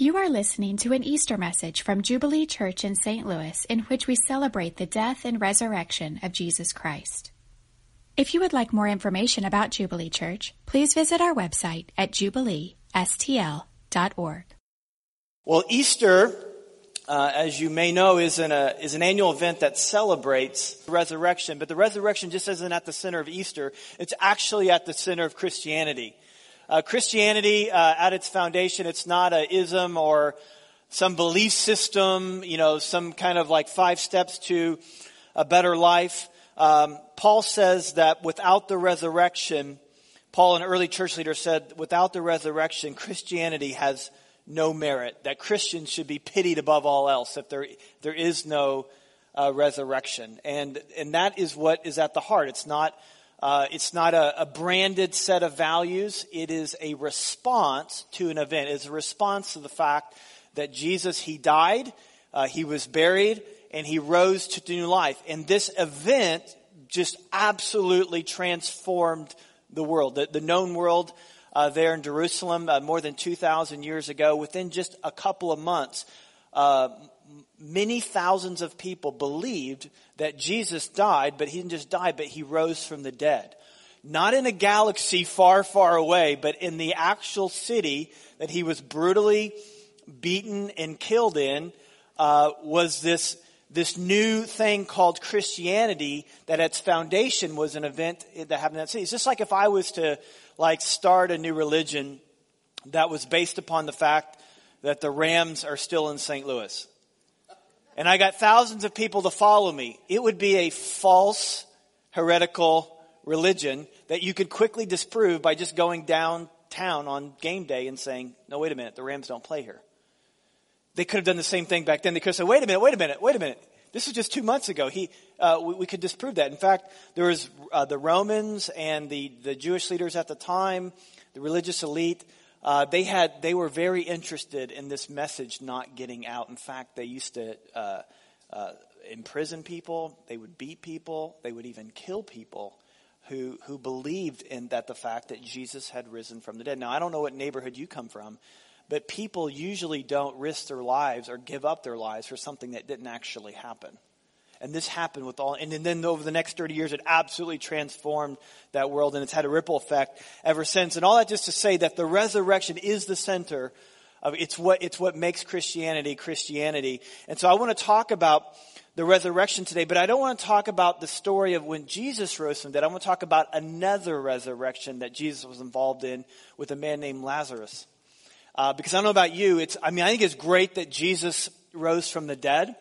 You are listening to an Easter message from Jubilee Church in St. Louis in which we celebrate the death and resurrection of Jesus Christ. If you would like more information about Jubilee Church, please visit our website at jubileestl.org. Well, Easter, uh, as you may know, is an, uh, is an annual event that celebrates the resurrection, but the resurrection just isn't at the center of Easter. It's actually at the center of Christianity. Uh, Christianity, uh, at its foundation, it's not a ism or some belief system, you know, some kind of like five steps to a better life. Um, Paul says that without the resurrection, Paul, an early church leader, said, without the resurrection, Christianity has no merit. That Christians should be pitied above all else if there there is no uh, resurrection, and and that is what is at the heart. It's not uh, it's not a, a, branded set of values. It is a response to an event. It's a response to the fact that Jesus, He died, uh, He was buried, and He rose to new life. And this event just absolutely transformed the world. The, the known world uh, there in Jerusalem uh, more than 2,000 years ago, within just a couple of months, uh, many thousands of people believed that Jesus died, but he didn't just die, but he rose from the dead. Not in a galaxy far, far away, but in the actual city that he was brutally beaten and killed in, uh, was this this new thing called Christianity that its foundation was an event that happened in that city. It's just like if I was to like start a new religion that was based upon the fact that the Rams are still in St. Louis and I got thousands of people to follow me, it would be a false, heretical religion that you could quickly disprove by just going downtown on game day and saying, no, wait a minute, the Rams don't play here. They could have done the same thing back then. They could have said, wait a minute, wait a minute, wait a minute. This was just two months ago. He, uh, we, we, could disprove that. In fact, there was uh, the Romans and the, the Jewish leaders at the time, the religious elite, uh, they had they were very interested in this message not getting out. In fact, they used to uh, uh, imprison people. They would beat people. They would even kill people who who believed in that the fact that Jesus had risen from the dead. Now, I don't know what neighborhood you come from, but people usually don't risk their lives or give up their lives for something that didn't actually happen. And this happened with all, and then over the next 30 years, it absolutely transformed that world and it's had a ripple effect ever since. And all that just to say that the resurrection is the center of, it's what, it's what makes Christianity Christianity. And so I want to talk about the resurrection today, but I don't want to talk about the story of when Jesus rose from the dead. I want to talk about another resurrection that Jesus was involved in with a man named Lazarus. Uh, because I don't know about you, it's, I mean, I think it's great that Jesus rose from the dead.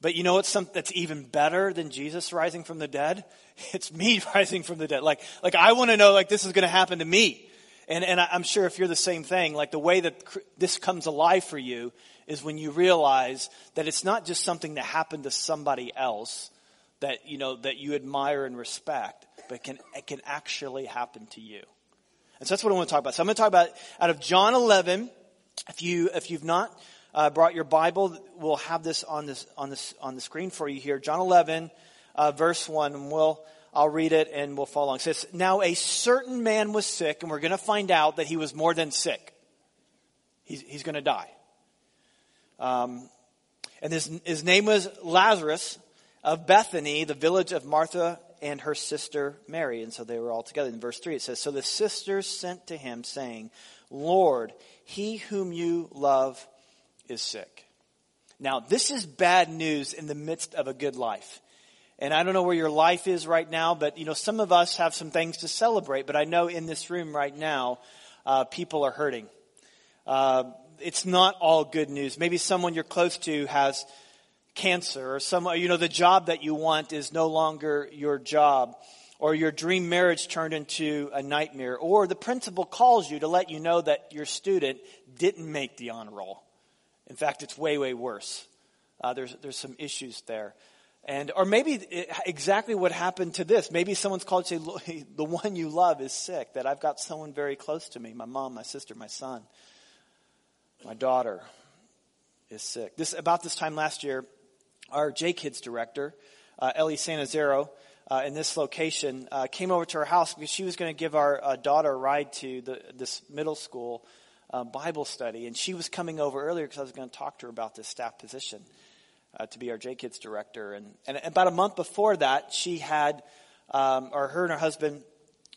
But you know what's something that's even better than Jesus rising from the dead? It's me rising from the dead. Like, like I want to know, like, this is going to happen to me. And, and I'm sure if you're the same thing, like the way that this comes alive for you is when you realize that it's not just something that happened to somebody else that, you know, that you admire and respect, but it can, it can actually happen to you. And so that's what I want to talk about. So I'm going to talk about out of John 11. If you, if you've not uh, brought your Bible, we'll have this on this on this on the screen for you here. John 11, uh, verse one, and we'll I'll read it and we'll follow along. It says, "Now a certain man was sick, and we're going to find out that he was more than sick. He's he's going to die. Um, and his his name was Lazarus of Bethany, the village of Martha and her sister Mary. And so they were all together. In verse 3, it says, So the sisters sent to him, saying, Lord, he whom you love is sick. Now, this is bad news in the midst of a good life. And I don't know where your life is right now, but you know, some of us have some things to celebrate, but I know in this room right now, uh, people are hurting. Uh, it's not all good news. Maybe someone you're close to has cancer or some, you know, the job that you want is no longer your job or your dream marriage turned into a nightmare or the principal calls you to let you know that your student didn't make the honor roll in fact, it's way, way worse. Uh, there's, there's some issues there. And, or maybe it, exactly what happened to this. Maybe someone's called to say, the one you love is sick, that I've got someone very close to me, my mom, my sister, my son, my daughter is sick. This, about this time last year, our J Kids director, uh, Ellie Sanazero, uh, in this location, uh, came over to our house because she was going to give our uh, daughter a ride to the, this middle school uh, Bible study, and she was coming over earlier because I was going to talk to her about this staff position uh, to be our J Kids director. And, and about a month before that, she had, um, or her and her husband,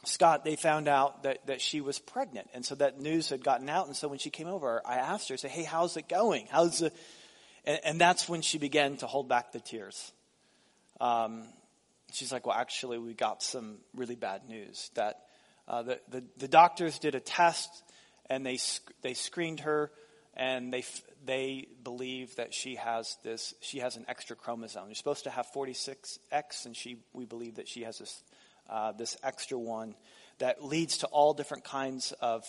Scott, they found out that, that she was pregnant. And so that news had gotten out. And so when she came over, I asked her, I said, hey, how's it going? How's the, and, and that's when she began to hold back the tears. Um, she's like, well, actually, we got some really bad news that uh, the, the, the doctors did a test and they, they screened her and they, they believe that she has this, she has an extra chromosome. You're supposed to have 46X and she, we believe that she has this, uh, this extra one that leads to all different kinds of,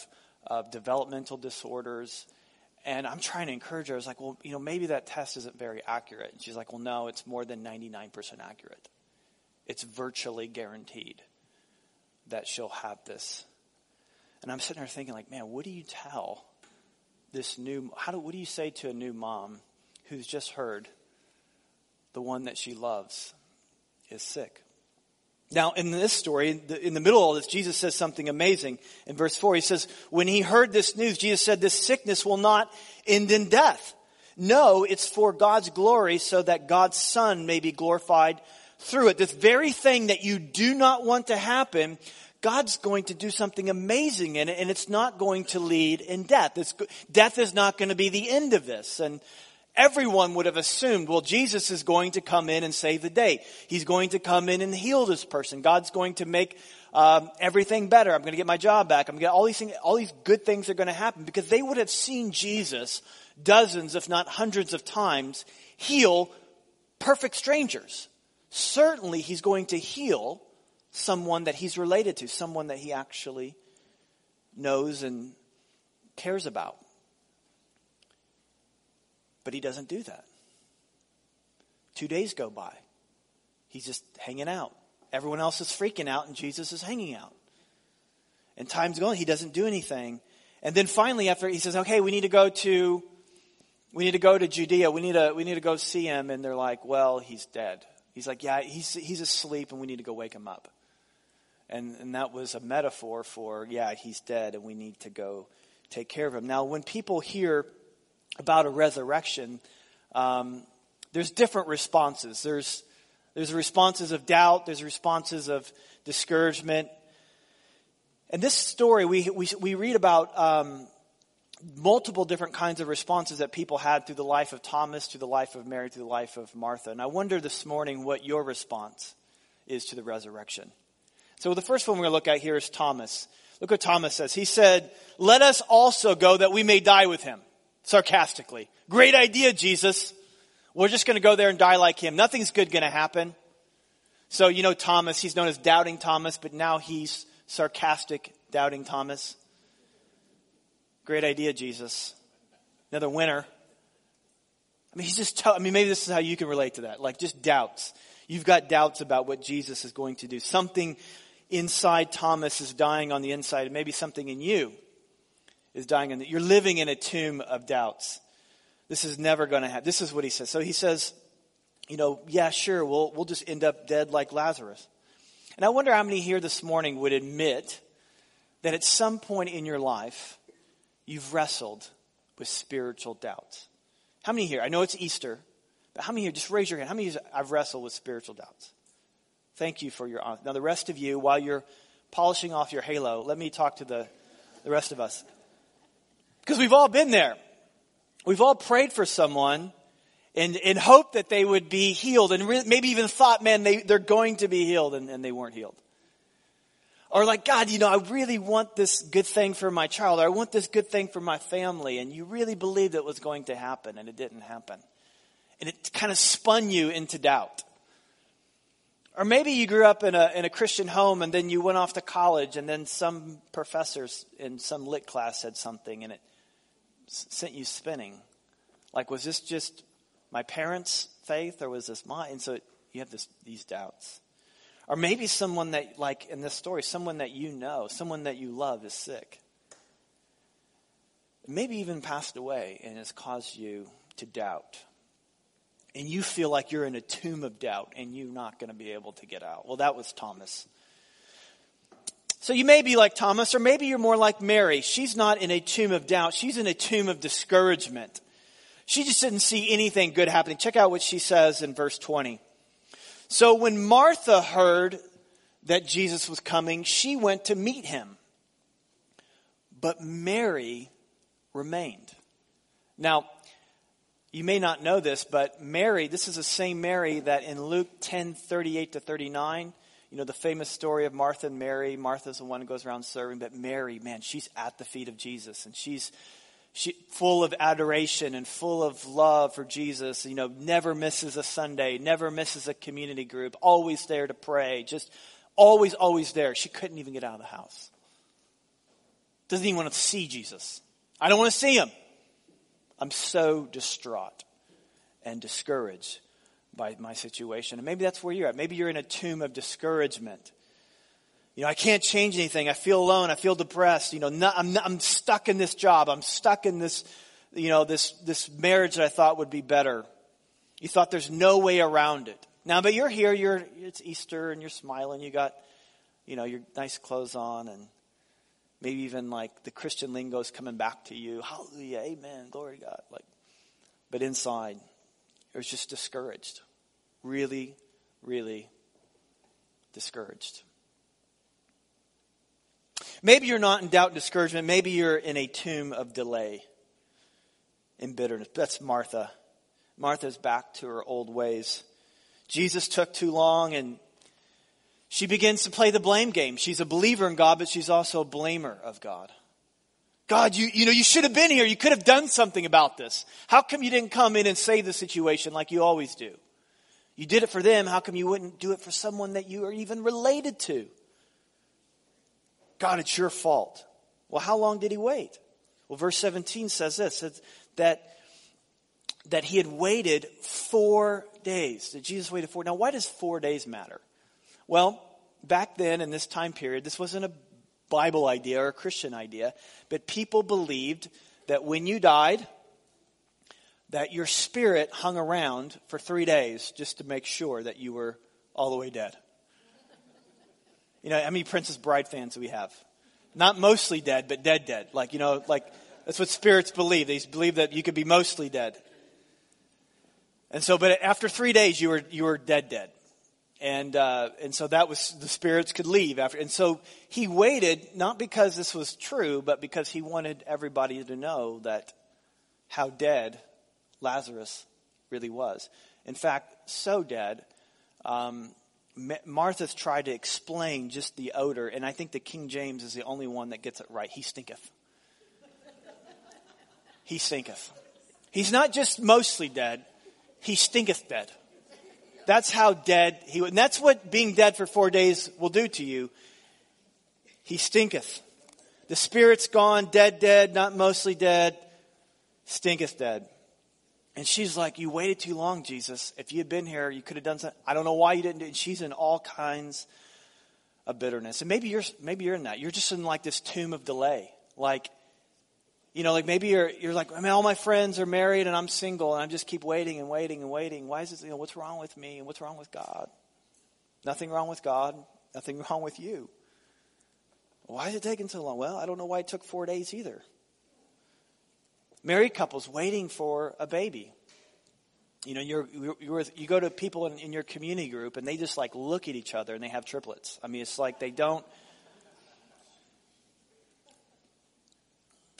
of developmental disorders. And I'm trying to encourage her. I was like, well, you know, maybe that test isn't very accurate. And she's like, well, no, it's more than 99% accurate. It's virtually guaranteed that she'll have this. And I'm sitting there thinking, like, man, what do you tell this new, how do, what do you say to a new mom who's just heard the one that she loves is sick? Now, in this story, in the middle of all this, Jesus says something amazing. In verse 4, he says, When he heard this news, Jesus said, This sickness will not end in death. No, it's for God's glory so that God's Son may be glorified through it. This very thing that you do not want to happen, God's going to do something amazing in it, and it's not going to lead in death. It's, death is not going to be the end of this. And everyone would have assumed, well, Jesus is going to come in and save the day. He's going to come in and heal this person. God's going to make um, everything better. I'm going to get my job back. I'm going to all these things. All these good things are going to happen because they would have seen Jesus dozens, if not hundreds of times, heal perfect strangers. Certainly, he's going to heal someone that he's related to, someone that he actually knows and cares about. But he doesn't do that. Two days go by. He's just hanging out. Everyone else is freaking out, and Jesus is hanging out. And time's going, he doesn't do anything. And then finally, after he says, okay, we need to go to we need to go to Judea. We need to, we need to go see him. And they're like, well, he's dead. He's like, yeah, he's, he's asleep and we need to go wake him up. And, and that was a metaphor for, yeah, he's dead and we need to go take care of him. Now, when people hear about a resurrection, um, there's different responses. There's, there's responses of doubt, there's responses of discouragement. And this story, we, we, we read about um, multiple different kinds of responses that people had through the life of Thomas, through the life of Mary, through the life of Martha. And I wonder this morning what your response is to the resurrection. So the first one we're going to look at here is Thomas. Look what Thomas says. He said, Let us also go that we may die with him. Sarcastically. Great idea, Jesus. We're just going to go there and die like him. Nothing's good going to happen. So, you know, Thomas, he's known as Doubting Thomas, but now he's sarcastic Doubting Thomas. Great idea, Jesus. Another winner. I mean, he's just, I mean, maybe this is how you can relate to that. Like just doubts. You've got doubts about what Jesus is going to do. Something inside Thomas is dying on the inside, and maybe something in you is dying in that. you're living in a tomb of doubts. This is never going to happen. This is what he says. So he says, you know, yeah, sure, we'll, we'll just end up dead like Lazarus. And I wonder how many here this morning would admit that at some point in your life, you've wrestled with spiritual doubts. How many here? I know it's Easter, but how many here? Just raise your hand. How many here I've wrestled with spiritual doubts? Thank you for your honesty. Now, the rest of you, while you're polishing off your halo, let me talk to the, the rest of us. Because we've all been there. We've all prayed for someone in, in hope that they would be healed and re- maybe even thought, man, they, they're going to be healed and, and they weren't healed. Or like, God, you know, I really want this good thing for my child, or I want this good thing for my family, and you really believed it was going to happen, and it didn't happen. And it kind of spun you into doubt. Or maybe you grew up in a, in a Christian home and then you went off to college and then some professors in some lit class said something and it sent you spinning. Like, was this just my parents' faith or was this mine? And so you have this, these doubts. Or maybe someone that, like in this story, someone that you know, someone that you love is sick. Maybe even passed away and has caused you to doubt. And you feel like you're in a tomb of doubt and you're not going to be able to get out. Well, that was Thomas. So you may be like Thomas, or maybe you're more like Mary. She's not in a tomb of doubt. She's in a tomb of discouragement. She just didn't see anything good happening. Check out what she says in verse 20. So when Martha heard that Jesus was coming, she went to meet him. But Mary remained. Now, you may not know this, but Mary, this is the same Mary that in Luke 10 38 to 39, you know, the famous story of Martha and Mary. Martha's the one who goes around serving, but Mary, man, she's at the feet of Jesus and she's she, full of adoration and full of love for Jesus. You know, never misses a Sunday, never misses a community group, always there to pray, just always, always there. She couldn't even get out of the house. Doesn't even want to see Jesus. I don't want to see him. I'm so distraught and discouraged by my situation. And maybe that's where you're at. Maybe you're in a tomb of discouragement. You know, I can't change anything. I feel alone. I feel depressed. You know, not, I'm, not, I'm stuck in this job. I'm stuck in this, you know, this, this marriage that I thought would be better. You thought there's no way around it. Now, but you're here. You're, it's Easter and you're smiling. You got, you know, your nice clothes on and maybe even like the Christian lingo is coming back to you. Hallelujah. Amen. Glory to God. Like, but inside, it was just discouraged. Really, really discouraged. Maybe you're not in doubt and discouragement. Maybe you're in a tomb of delay and bitterness. That's Martha. Martha's back to her old ways. Jesus took too long and she begins to play the blame game. She's a believer in God, but she's also a blamer of God. God, you, you know, you should have been here. You could have done something about this. How come you didn't come in and save the situation like you always do? You did it for them. How come you wouldn't do it for someone that you are even related to? God, it's your fault. Well, how long did he wait? Well, verse 17 says this, that, that he had waited four days. That Jesus waited four. Now, why does four days matter? Well, back then in this time period, this wasn't a Bible idea or a Christian idea, but people believed that when you died, that your spirit hung around for three days just to make sure that you were all the way dead. You know, how many Princess Bride fans do we have? Not mostly dead, but dead, dead. Like, you know, like, that's what spirits believe. They believe that you could be mostly dead. And so, but after three days, you were, you were dead, dead and uh, and so that was the spirits could leave after and so he waited not because this was true but because he wanted everybody to know that how dead lazarus really was. In fact so dead um, martha's tried to explain just the odor and i think the king james is the only one that gets it right. He stinketh. He stinketh. He's not just mostly dead. He stinketh dead that's how dead he was. And that's what being dead for four days will do to you. He stinketh. The spirit's gone, dead, dead, not mostly dead, stinketh dead. And she's like, You waited too long, Jesus. If you had been here, you could have done something. I don't know why you didn't do it. She's in all kinds of bitterness. And maybe you're maybe you're in that. You're just in like this tomb of delay. Like you know, like maybe you're, you're like, I mean, all my friends are married and I'm single and I just keep waiting and waiting and waiting. Why is it, you know, what's wrong with me and what's wrong with God? Nothing wrong with God. Nothing wrong with you. Why is it taking so long? Well, I don't know why it took four days either. Married couples waiting for a baby. You know, you're, you're, you go to people in, in your community group and they just like look at each other and they have triplets. I mean, it's like they don't,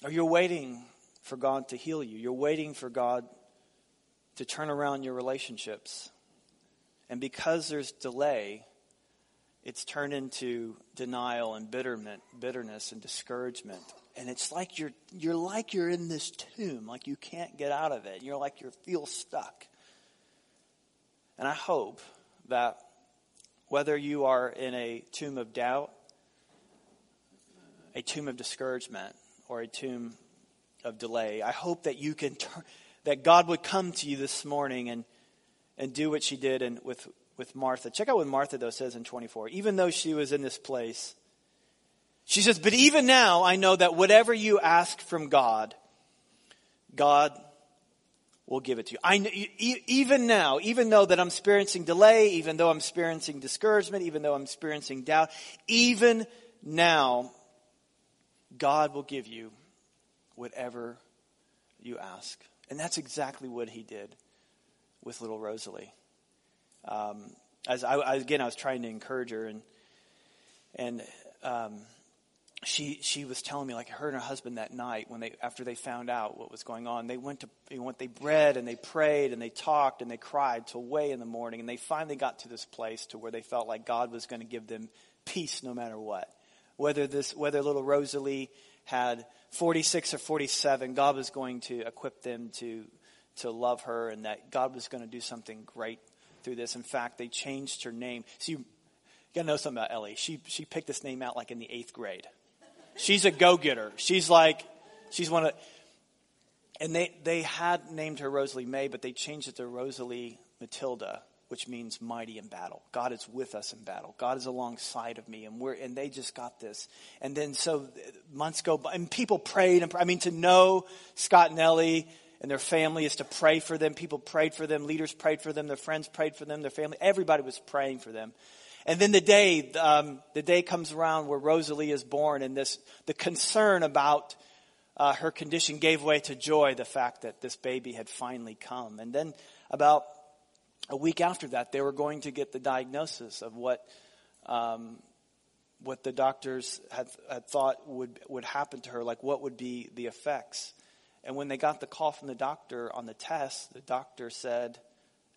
Or you're waiting for God to heal you. You're waiting for God to turn around your relationships. And because there's delay, it's turned into denial and bitterment, bitterness and discouragement. And it's like you're, you're like you're in this tomb, like you can't get out of it. You're like you feel stuck. And I hope that whether you are in a tomb of doubt, a tomb of discouragement, or a tomb of delay. I hope that you can turn, that God would come to you this morning and and do what she did and with with Martha. Check out what Martha though says in 24. Even though she was in this place, she says, "But even now I know that whatever you ask from God, God will give it to you. I even now, even though that I'm experiencing delay, even though I'm experiencing discouragement, even though I'm experiencing doubt, even now God will give you whatever you ask. And that's exactly what he did with little Rosalie. Um, as I, I, again, I was trying to encourage her, and and um, she she was telling me like her and her husband that night when they after they found out what was going on, they went to they went they read and they prayed and they talked and they cried till way in the morning, and they finally got to this place to where they felt like God was going to give them peace no matter what, whether this whether little Rosalie had 46 or 47, God was going to equip them to to love her, and that God was going to do something great through this. In fact, they changed her name. So you, you gotta know something about Ellie. She she picked this name out like in the eighth grade. She's a go getter. She's like she's one of and they they had named her Rosalie May, but they changed it to Rosalie Matilda, which means mighty in battle. God is with us in battle. God is alongside of me, and we're and they just got this. And then so months go by, and people prayed. And I mean, to know Scott and Ellie and their family is to pray for them. People prayed for them. Leaders prayed for them. Their friends prayed for them. Their family. Everybody was praying for them. And then the day, um, the day comes around where Rosalie is born, and this the concern about uh, her condition gave way to joy. The fact that this baby had finally come, and then about a week after that, they were going to get the diagnosis of what um, what the doctors had, had thought would would happen to her, like what would be the effects. And when they got the call from the doctor on the test, the doctor said,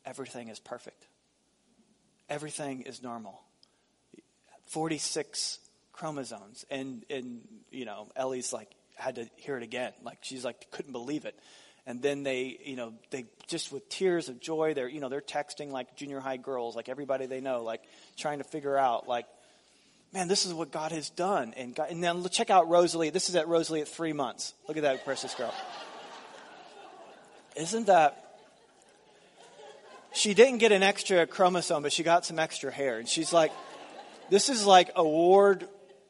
everything is perfect. Everything is normal. 46 chromosomes. And, and, you know, Ellie's like, had to hear it again. Like, she's like, couldn't believe it. And then they, you know, they just with tears of joy, they're, you know, they're texting like junior high girls, like everybody they know, like trying to figure out, like, man, this is what God has done. And, God, and then check out Rosalie. This is at Rosalie at three months. Look at that precious girl. Isn't that? She didn't get an extra chromosome, but she got some extra hair. And she's like, this is like award,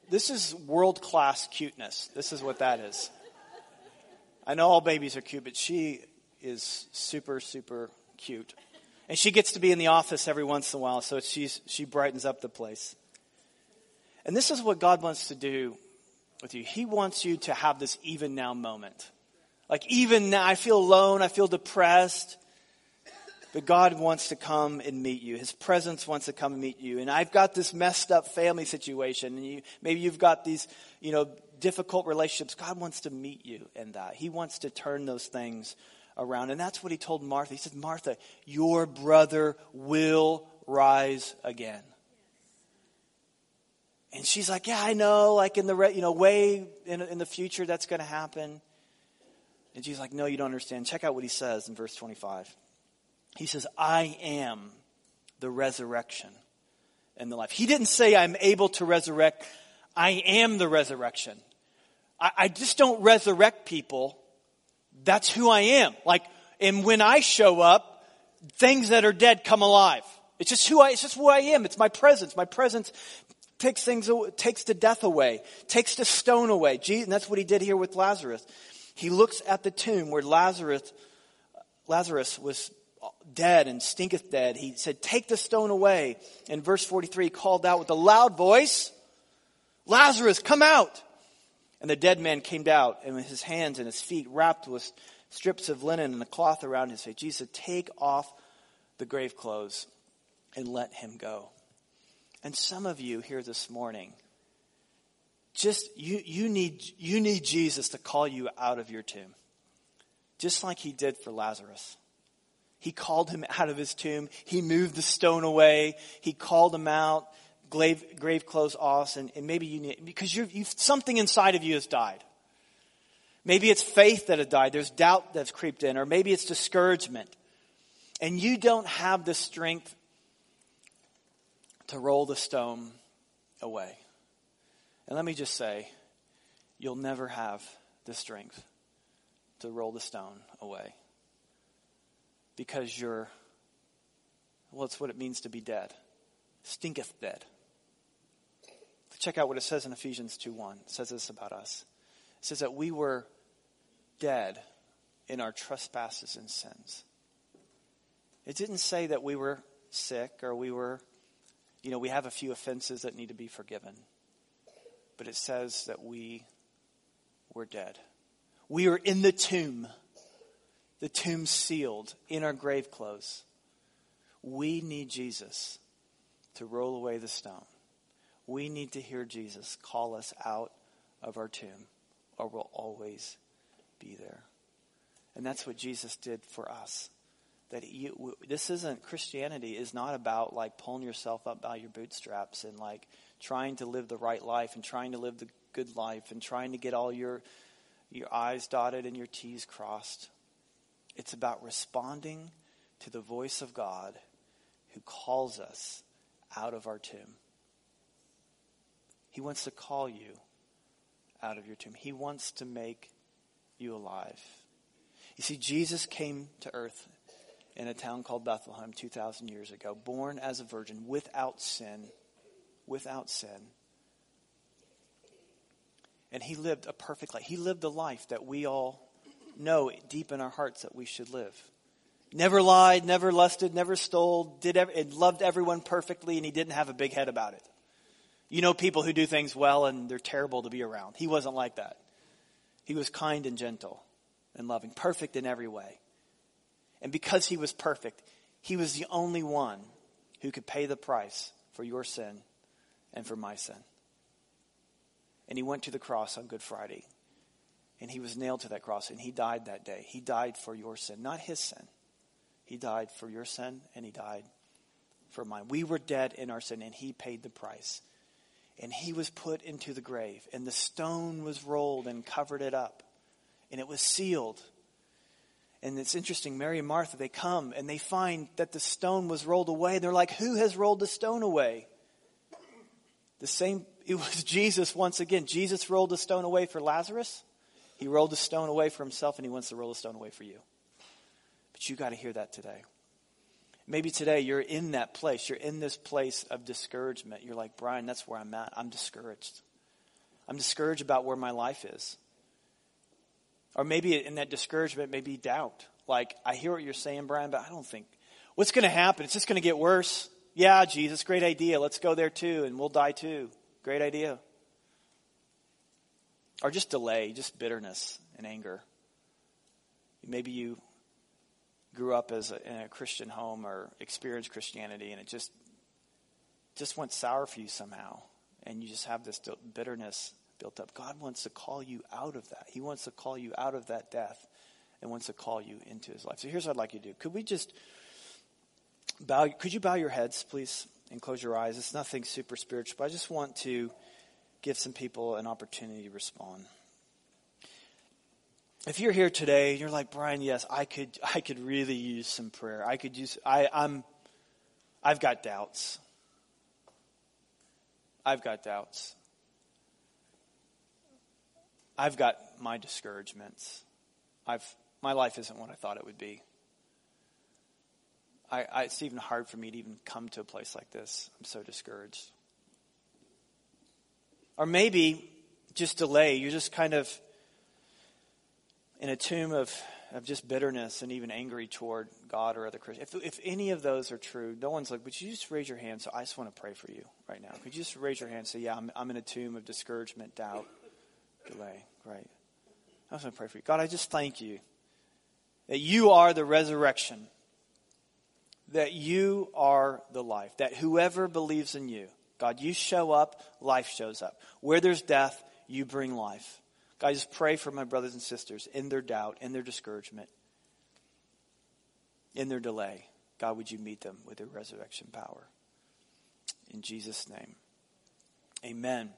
this is world class cuteness. This is what that is. I know all babies are cute, but she is super, super cute. And she gets to be in the office every once in a while, so she's, she brightens up the place. And this is what God wants to do with you. He wants you to have this even now moment. Like, even now, I feel alone, I feel depressed. But God wants to come and meet you. His presence wants to come and meet you. And I've got this messed up family situation, and you, maybe you've got these, you know, difficult relationships. God wants to meet you in that. He wants to turn those things around. And that's what he told Martha. He said, Martha, your brother will rise again. And she's like, yeah, I know, like in the, you know, way in, in the future that's going to happen. And she's like, no, you don't understand. Check out what he says in verse 25. He says, I am the resurrection and the life. He didn't say I'm able to resurrect. I am the resurrection. I, I just don't resurrect people. That's who I am. Like, and when I show up, things that are dead come alive. It's just who I, it's just who I am. It's my presence. My presence takes things, takes the death away, takes the stone away. and that's what he did here with Lazarus. He looks at the tomb where Lazarus, Lazarus was dead and stinketh dead. He said, take the stone away. In verse 43, he called out with a loud voice, Lazarus, come out. And the dead man came out and with his hands and his feet wrapped with strips of linen and a cloth around his face. Jesus said, take off the grave clothes and let him go. And some of you here this morning, just you, you need you need Jesus to call you out of your tomb. Just like he did for Lazarus. He called him out of his tomb. He moved the stone away. He called him out, grave, grave clothes off, and, and maybe you need, because you something inside of you has died. Maybe it's faith that has died. There's doubt that's creeped in, or maybe it's discouragement. And you don't have the strength to roll the stone away. And let me just say, you'll never have the strength to roll the stone away. Because you're, well, it's what it means to be dead. Stinketh dead. Check out what it says in Ephesians 2 1. It says this about us. It says that we were dead in our trespasses and sins. It didn't say that we were sick or we were you know, we have a few offenses that need to be forgiven. but it says that we were dead. We are in the tomb, the tomb sealed in our grave clothes. We need Jesus to roll away the stone. We need to hear Jesus call us out of our tomb, or we'll always be there. And that's what Jesus did for us. That this isn't Christianity is not about like pulling yourself up by your bootstraps and like trying to live the right life and trying to live the good life and trying to get all your your I's dotted and your T's crossed. It's about responding to the voice of God who calls us out of our tomb. He wants to call you out of your tomb. He wants to make you alive. You see, Jesus came to earth in a town called Bethlehem 2,000 years ago, born as a virgin without sin, without sin. And he lived a perfect life. He lived the life that we all know deep in our hearts that we should live. Never lied, never lusted, never stole, did ever, loved everyone perfectly, and he didn't have a big head about it. You know people who do things well and they're terrible to be around. He wasn't like that. He was kind and gentle and loving, perfect in every way. And because he was perfect, he was the only one who could pay the price for your sin and for my sin. And he went to the cross on Good Friday. And he was nailed to that cross and he died that day. He died for your sin, not his sin. He died for your sin and he died for mine. We were dead in our sin and he paid the price. And he was put into the grave and the stone was rolled and covered it up and it was sealed. And it's interesting, Mary and Martha, they come and they find that the stone was rolled away. They're like, Who has rolled the stone away? The same, it was Jesus once again. Jesus rolled the stone away for Lazarus. He rolled the stone away for himself, and he wants to roll the stone away for you. But you got to hear that today. Maybe today you're in that place. You're in this place of discouragement. You're like, Brian, that's where I'm at. I'm discouraged. I'm discouraged about where my life is. Or maybe in that discouragement, maybe doubt. Like, I hear what you're saying, Brian, but I don't think. What's going to happen? It's just going to get worse. Yeah, Jesus, great idea. Let's go there too, and we'll die too. Great idea. Or just delay, just bitterness and anger. Maybe you grew up as a, in a Christian home or experienced Christianity, and it just just went sour for you somehow, and you just have this bitterness built up. God wants to call you out of that. He wants to call you out of that death and wants to call you into his life. So here's what I'd like you to do. Could we just bow could you bow your heads, please, and close your eyes? It's nothing super spiritual, but I just want to give some people an opportunity to respond. If you're here today and you're like, Brian, yes, I could I could really use some prayer. I could use I, I'm I've got doubts. I've got doubts. I've got my discouragements. I've, my life isn't what I thought it would be. I, I, it's even hard for me to even come to a place like this. I'm so discouraged. Or maybe just delay. You're just kind of in a tomb of, of just bitterness and even angry toward God or other Christians. If, if any of those are true, no one's like, would you just raise your hand? So I just want to pray for you right now. Could you just raise your hand and say, yeah, I'm, I'm in a tomb of discouragement, doubt delay. Great. I was going to pray for you. God, I just thank you that you are the resurrection, that you are the life, that whoever believes in you, God, you show up, life shows up. Where there's death, you bring life. God, I just pray for my brothers and sisters in their doubt, in their discouragement, in their delay. God, would you meet them with your resurrection power? In Jesus' name, amen.